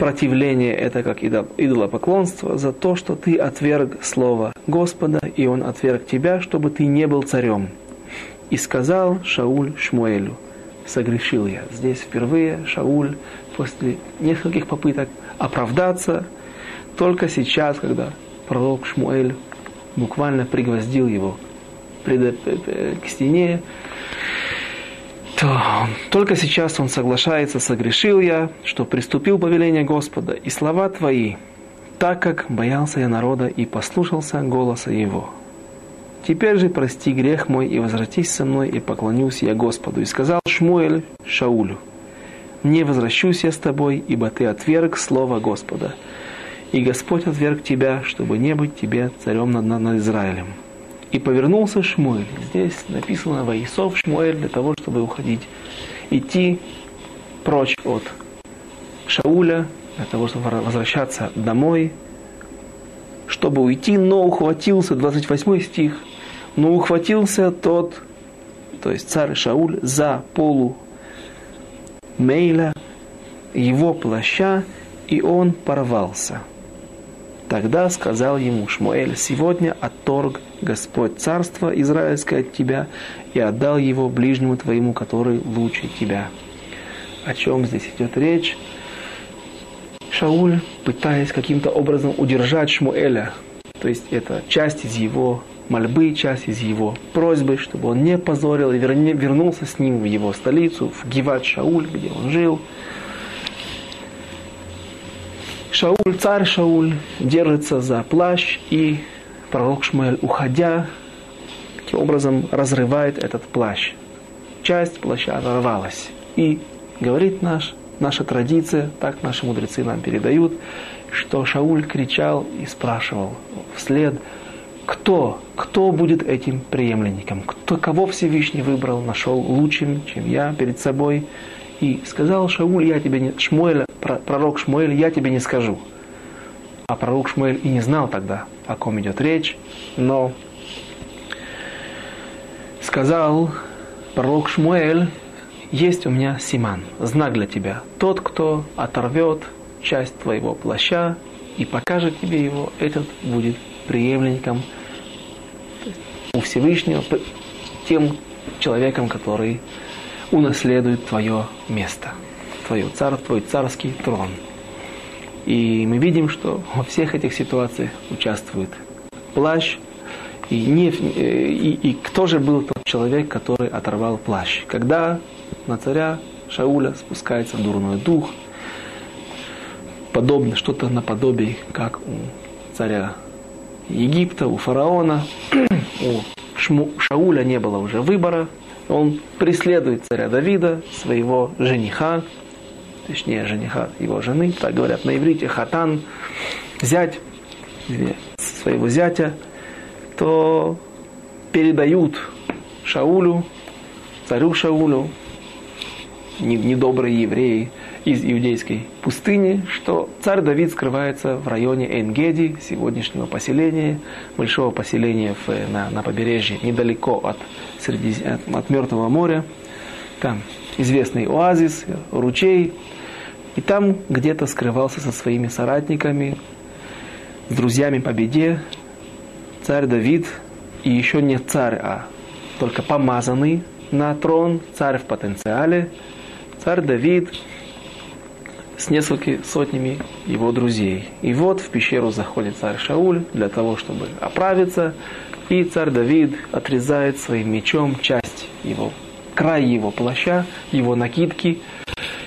противление – это как идолопоклонство за то, что ты отверг слово Господа, и он отверг тебя, чтобы ты не был царем. И сказал Шауль Шмуэлю, согрешил я. Здесь впервые Шауль после нескольких попыток оправдаться, только сейчас, когда пророк Шмуэль буквально пригвоздил его к стене, то только сейчас он соглашается, согрешил я, что приступил повеление Господа, и слова твои, так как боялся я народа и послушался голоса его. Теперь же прости грех мой и возвратись со мной, и поклонюсь я Господу. И сказал Шмуэль Шаулю, не возвращусь я с тобой, ибо ты отверг слово Господа. И Господь отверг тебя, чтобы не быть тебе царем над, над Израилем. И повернулся Шмуэль. Здесь написано Ваисов Шмуэль для того, чтобы уходить, идти прочь от Шауля, для того, чтобы возвращаться домой, чтобы уйти, но ухватился, 28 стих, но ухватился тот, то есть царь Шауль, за полу Мейля, его плаща, и он порвался. Тогда сказал ему Шмуэль, сегодня отторг Господь царство израильское от тебя и отдал его ближнему твоему, который лучше тебя. О чем здесь идет речь? Шауль, пытаясь каким-то образом удержать Шмуэля, то есть это часть из его мольбы, часть из его просьбы, чтобы он не позорил и вернулся с ним в его столицу, в Гиват Шауль, где он жил. Шауль, царь Шауль, держится за плащ, и пророк Шмуэль, уходя, таким образом разрывает этот плащ. Часть плаща разорвалась. И говорит наш, наша традиция, так наши мудрецы нам передают, что Шауль кричал и спрашивал вслед, кто, кто будет этим преемленником, кто, кого Всевышний выбрал, нашел лучшим, чем я перед собой. И сказал Шауль, я тебе не, Шмуэля, пророк Шмуэль, я тебе не скажу. А пророк Шмуэль и не знал тогда, о ком идет речь, но сказал пророк Шмуэль, есть у меня Симан, знак для тебя. Тот, кто оторвет часть твоего плаща и покажет тебе его, этот будет преемленником у Всевышнего, тем человеком, который унаследует твое место, твое цар, твой царский трон. И мы видим, что во всех этих ситуациях участвует плащ, и, не, и, и кто же был тот человек, который оторвал плащ? Когда на царя Шауля спускается дурной дух, подобно, что-то наподобие, как у царя Египта, у фараона, у Шму, Шауля не было уже выбора, он преследует царя Давида, своего жениха, точнее жениха его жены, так говорят на иврите, хатан, зять своего зятя, то передают Шаулю, царю Шаулю, недобрые евреи из иудейской пустыни, что царь Давид скрывается в районе Энгеди, сегодняшнего поселения, большого поселения на, на побережье, недалеко от, среди, от, от Мертвого моря. Там известный оазис, ручей. И там где-то скрывался со своими соратниками, с друзьями по беде, царь Давид, и еще не царь, а только помазанный на трон, царь в потенциале, царь Давид с несколькими сотнями его друзей. И вот в пещеру заходит царь Шауль для того, чтобы оправиться, и царь Давид отрезает своим мечом часть его, край его плаща, его накидки.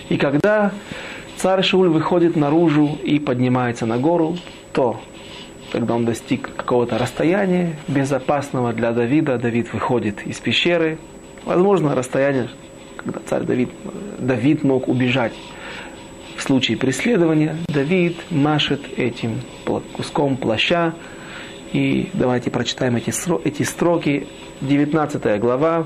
И когда царь Шауль выходит наружу и поднимается на гору, то когда он достиг какого-то расстояния безопасного для Давида, Давид выходит из пещеры. Возможно, расстояние когда царь Давид, Давид мог убежать в случае преследования, Давид машет этим куском плаща. И давайте прочитаем эти, эти строки. 19 глава,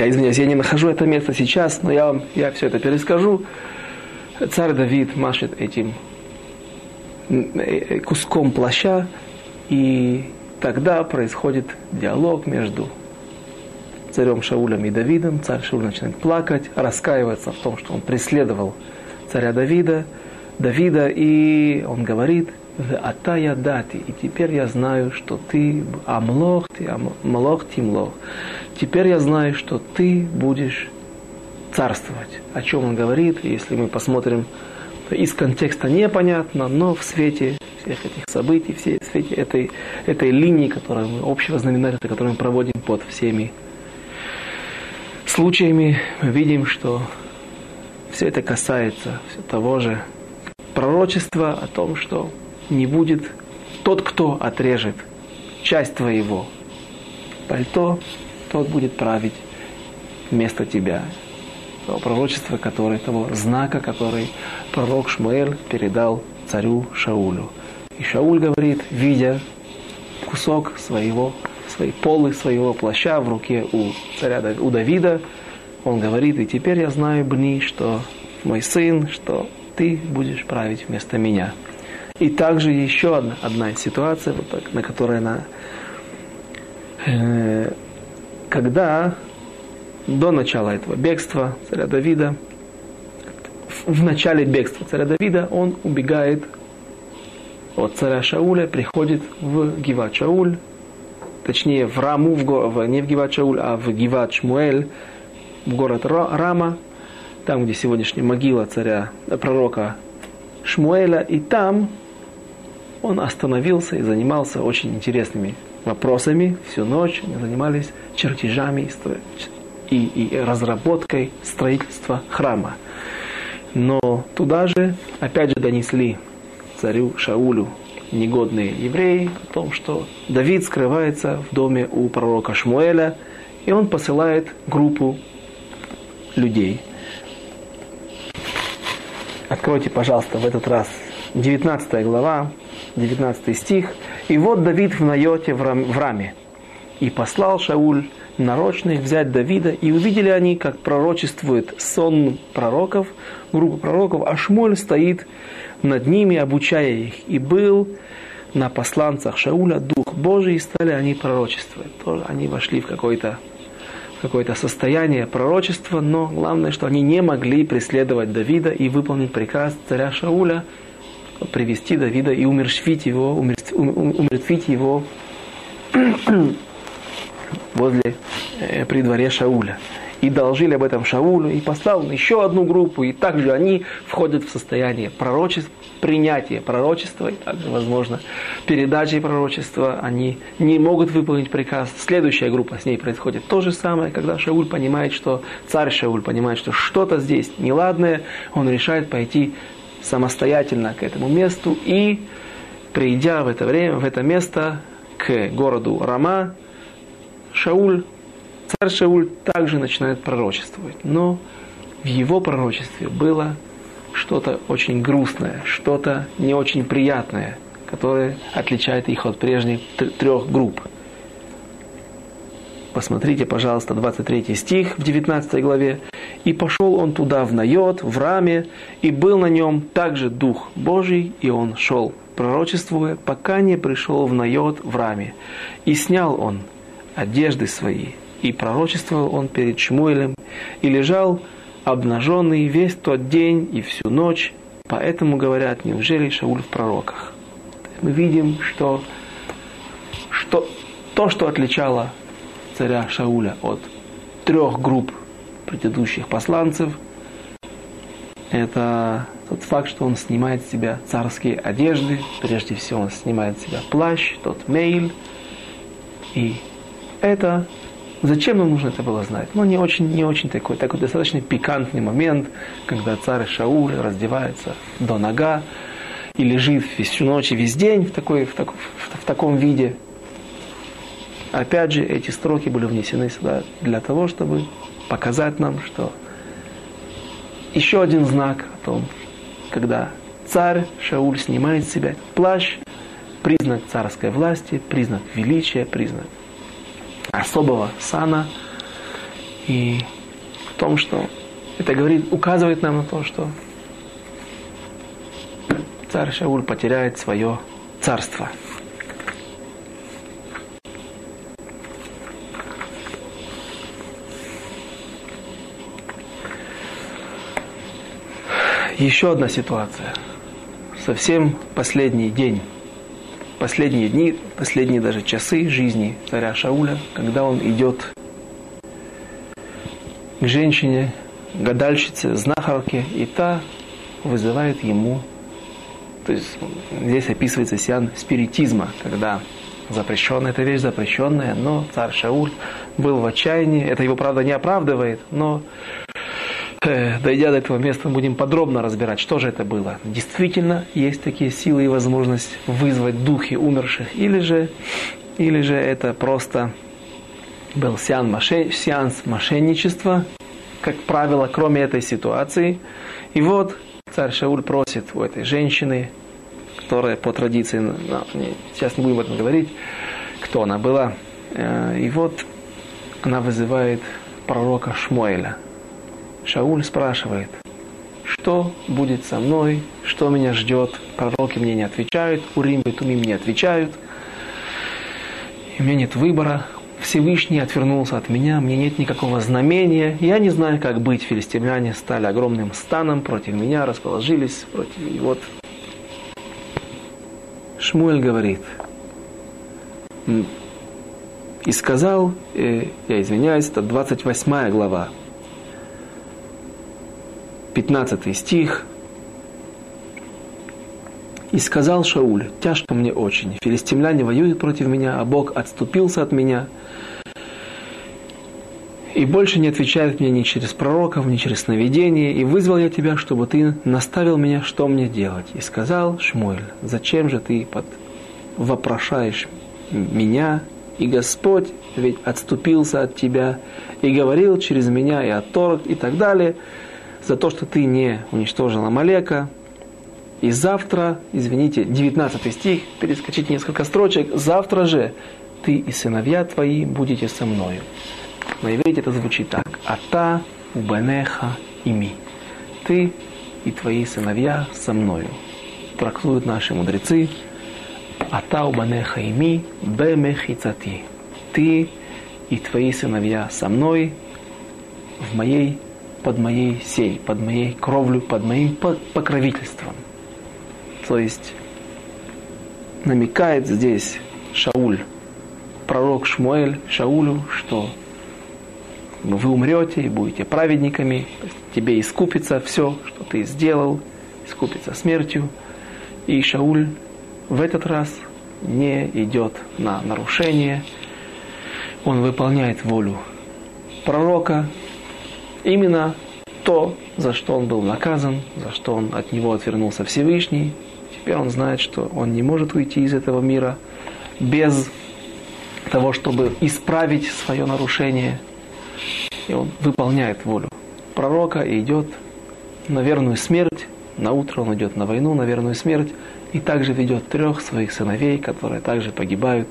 Я извиняюсь, я не нахожу это место сейчас, но я вам я все это перескажу. Царь Давид машет этим э, куском плаща, и тогда происходит диалог между царем Шаулем и Давидом. Царь Шауль начинает плакать, раскаиваться в том, что он преследовал царя Давида, Давида, и он говорит, атая дати, и теперь я знаю, что ты амлох, ты амлох тимлох. Теперь я знаю, что ты будешь царствовать. О чем он говорит, если мы посмотрим, из контекста непонятно, но в свете всех этих событий, в свете этой, этой линии, которую мы, общего знаменателя, которую мы проводим под всеми случаями, мы видим, что все это касается все того же пророчества о том, что не будет тот, кто отрежет часть твоего пальто, тот будет править вместо тебя. того пророчества, который, того знака, который пророк Шмуэль передал царю Шаулю. И Шауль говорит, видя кусок своего, своей полы, своего плаща в руке у царя у Давида, он говорит, и теперь я знаю, Бни, что мой сын, что ты будешь править вместо меня. И также еще одна, одна ситуация, на которой она, э, когда до начала этого бегства царя Давида, в начале бегства царя Давида, он убегает от царя Шауля, приходит в Гиват Шауль, точнее в Раму, в, в, не в Гиват Шауль, а в Гиват Шмуэль, в город Рама, там, где сегодняшняя могила царя, пророка Шмуэля, и там он остановился и занимался очень интересными вопросами. Всю ночь они занимались чертежами и, и разработкой строительства храма. Но туда же, опять же, донесли царю Шаулю негодные евреи о том, что Давид скрывается в доме у пророка Шмуэля, и он посылает группу людей. Откройте, пожалуйста, в этот раз 19 глава, 19 стих. «И вот Давид в Найоте в Раме, и послал Шауль нарочных взять Давида, и увидели они, как пророчествует сон пророков, группа пророков, а Шмоль стоит над ними, обучая их. И был на посланцах Шауля Дух Божий, и стали они пророчествовать. Тоже они вошли в какое-то какое-то состояние пророчества, но главное, что они не могли преследовать Давида и выполнить приказ царя Шауля привести Давида и умерщвить его, умертвить его возле, э, при дворе Шауля. И доложили об этом Шаулю, и послал еще одну группу, и также они входят в состояние пророчества, принятия пророчества, и также, возможно, передачи пророчества, они не могут выполнить приказ. Следующая группа с ней происходит то же самое, когда Шауль понимает, что царь Шауль понимает, что что-то здесь неладное, он решает пойти самостоятельно к этому месту и, придя в это время, в это место, к городу Рама, Шауль, царь Шауль также начинает пророчествовать. Но в его пророчестве было что-то очень грустное, что-то не очень приятное, которое отличает их от прежних трех групп. Посмотрите, пожалуйста, 23 стих в 19 главе. «И пошел он туда в Найот, в Раме, и был на нем также Дух Божий, и он шел, пророчествуя, пока не пришел в Найот, в Раме. И снял он одежды свои, и пророчествовал он перед Шмуэлем, и лежал обнаженный весь тот день и всю ночь, поэтому говорят, неужели Шауль в пророках? Мы видим, что, что то, что отличало царя Шауля от трех групп предыдущих посланцев, это тот факт, что он снимает с себя царские одежды, прежде всего он снимает с себя плащ, тот мейль, и это Зачем нам нужно это было знать? Ну, не очень, не очень такой, такой достаточно пикантный момент, когда царь Шауль раздевается до нога и лежит всю ночь и весь день в, такой, в, такой, в, в таком виде. Опять же, эти строки были внесены сюда для того, чтобы показать нам, что еще один знак о том, когда царь Шауль снимает с себя плащ, признак царской власти, признак величия, признак особого сана. И в том, что это говорит, указывает нам на то, что царь Шауль потеряет свое царство. Еще одна ситуация. Совсем последний день последние дни, последние даже часы жизни царя Шауля, когда он идет к женщине, гадальщице, знахарке, и та вызывает ему, то есть здесь описывается сеан спиритизма, когда запрещенная, эта вещь запрещенная, но царь Шауль был в отчаянии, это его, правда, не оправдывает, но дойдя до этого места, будем подробно разбирать, что же это было. Действительно, есть такие силы и возможность вызвать духи умерших, или же, или же это просто был сеанс, мошен, сеанс мошенничества, как правило, кроме этой ситуации. И вот царь Шауль просит у этой женщины, которая по традиции, ну, сейчас не будем об этом говорить, кто она была. Э, и вот она вызывает пророка Шмуэля. Шауль спрашивает, что будет со мной, что меня ждет. Пророки мне не отвечают, Урим и Тумим не отвечают. И у меня нет выбора. Всевышний отвернулся от меня, мне нет никакого знамения. Я не знаю, как быть. Филистимляне стали огромным станом против меня, расположились против... И вот Шмуэль говорит, и сказал, э, я извиняюсь, это 28 глава, 15 стих. «И сказал Шауль, тяжко мне очень, филистимляне воюют против меня, а Бог отступился от меня, и больше не отвечает мне ни через пророков, ни через сновидение, и вызвал я тебя, чтобы ты наставил меня, что мне делать. И сказал Шмуэль, зачем же ты под... вопрошаешь меня, и Господь ведь отступился от тебя, и говорил через меня, и отторг, и так далее за то, что ты не уничтожил Амалека. И завтра, извините, 19 стих, перескочите несколько строчек, завтра же ты и сыновья твои будете со мною. На иврите это звучит так. Ата убанеха ими. Ты и твои сыновья со мною. Трактуют наши мудрецы. Ата убанеха ими бемехицати. Ты и твои сыновья со мной в моей под моей сей, под моей кровлю, под моим покровительством. То есть намекает здесь Шауль, пророк Шмуэль Шаулю, что вы умрете и будете праведниками, тебе искупится все, что ты сделал, искупится смертью. И Шауль в этот раз не идет на нарушение, он выполняет волю пророка, именно то, за что он был наказан, за что он от него отвернулся Всевышний. Теперь он знает, что он не может уйти из этого мира без того, чтобы исправить свое нарушение. И он выполняет волю пророка и идет на верную смерть. На утро он идет на войну, на верную смерть. И также ведет трех своих сыновей, которые также погибают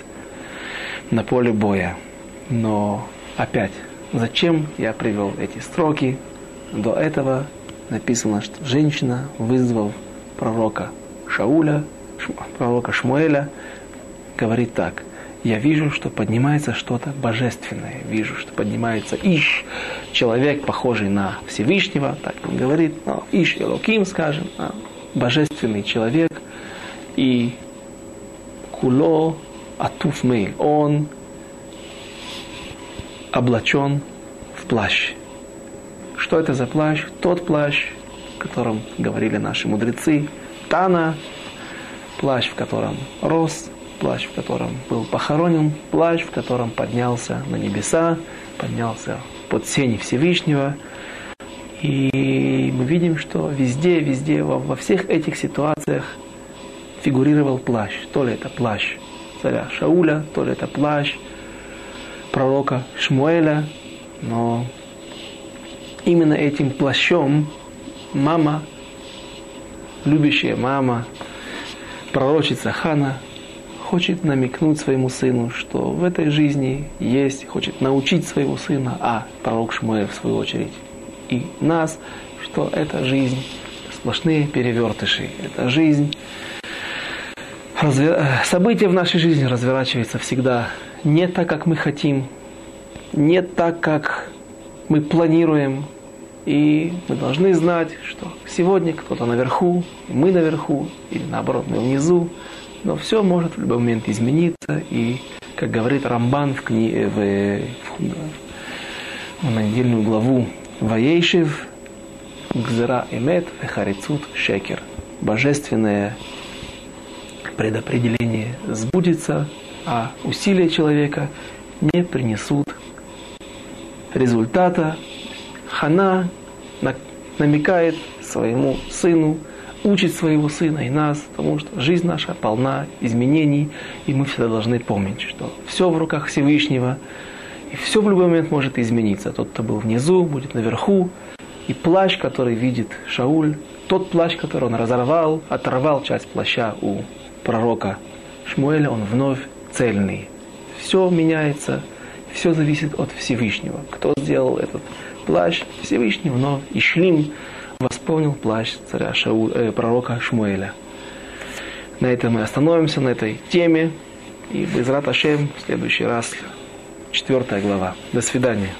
на поле боя. Но опять Зачем я привел эти строки? До этого написано, что женщина, вызвав пророка Шауля, пророка Шмуэля, говорит так. Я вижу, что поднимается что-то божественное. Вижу, что поднимается Иш, человек, похожий на Всевышнего, так он говорит, но Иш Элоким, скажем, а божественный человек. И Куло Атуфмейль, он облачен в плащ. Что это за плащ? Тот плащ, о котором говорили наши мудрецы. Тана, плащ, в котором рос, плащ, в котором был похоронен, плащ, в котором поднялся на небеса, поднялся под сень Всевышнего. И мы видим, что везде, везде, во, во всех этих ситуациях фигурировал плащ. То ли это плащ царя Шауля, то ли это плащ пророка Шмуэля, но именно этим плащом мама, любящая мама, пророчица Хана, хочет намекнуть своему сыну, что в этой жизни есть, хочет научить своего сына, а пророк Шмуэль в свою очередь, и нас, что эта жизнь сплошные перевертыши, это жизнь, разве... события в нашей жизни разворачиваются всегда не так, как мы хотим, не так, как мы планируем. И мы должны знать, что сегодня кто-то наверху, мы наверху, или наоборот, мы внизу. Но все может в любой момент измениться. И, как говорит Рамбан в, кни... в... в... на недельную главу Ваейшев, Гзера Эмет Харицут Шекер. Божественное предопределение сбудется, а усилия человека не принесут результата. Хана намекает своему сыну, учит своего сына и нас, потому что жизнь наша полна изменений, и мы всегда должны помнить, что все в руках Всевышнего, И все в любой момент может измениться. Тот, кто был внизу, будет наверху. И плащ, который видит Шауль, тот плащ, который он разорвал, оторвал часть плаща у пророка Шмуэля, он вновь цельный. Все меняется, все зависит от Всевышнего. Кто сделал этот плащ? Всевышний вновь. И Шлим восполнил плащ царя Шауль, э, пророка Шмуэля. На этом мы остановимся, на этой теме. И без Раташем в следующий раз четвертая глава. До свидания.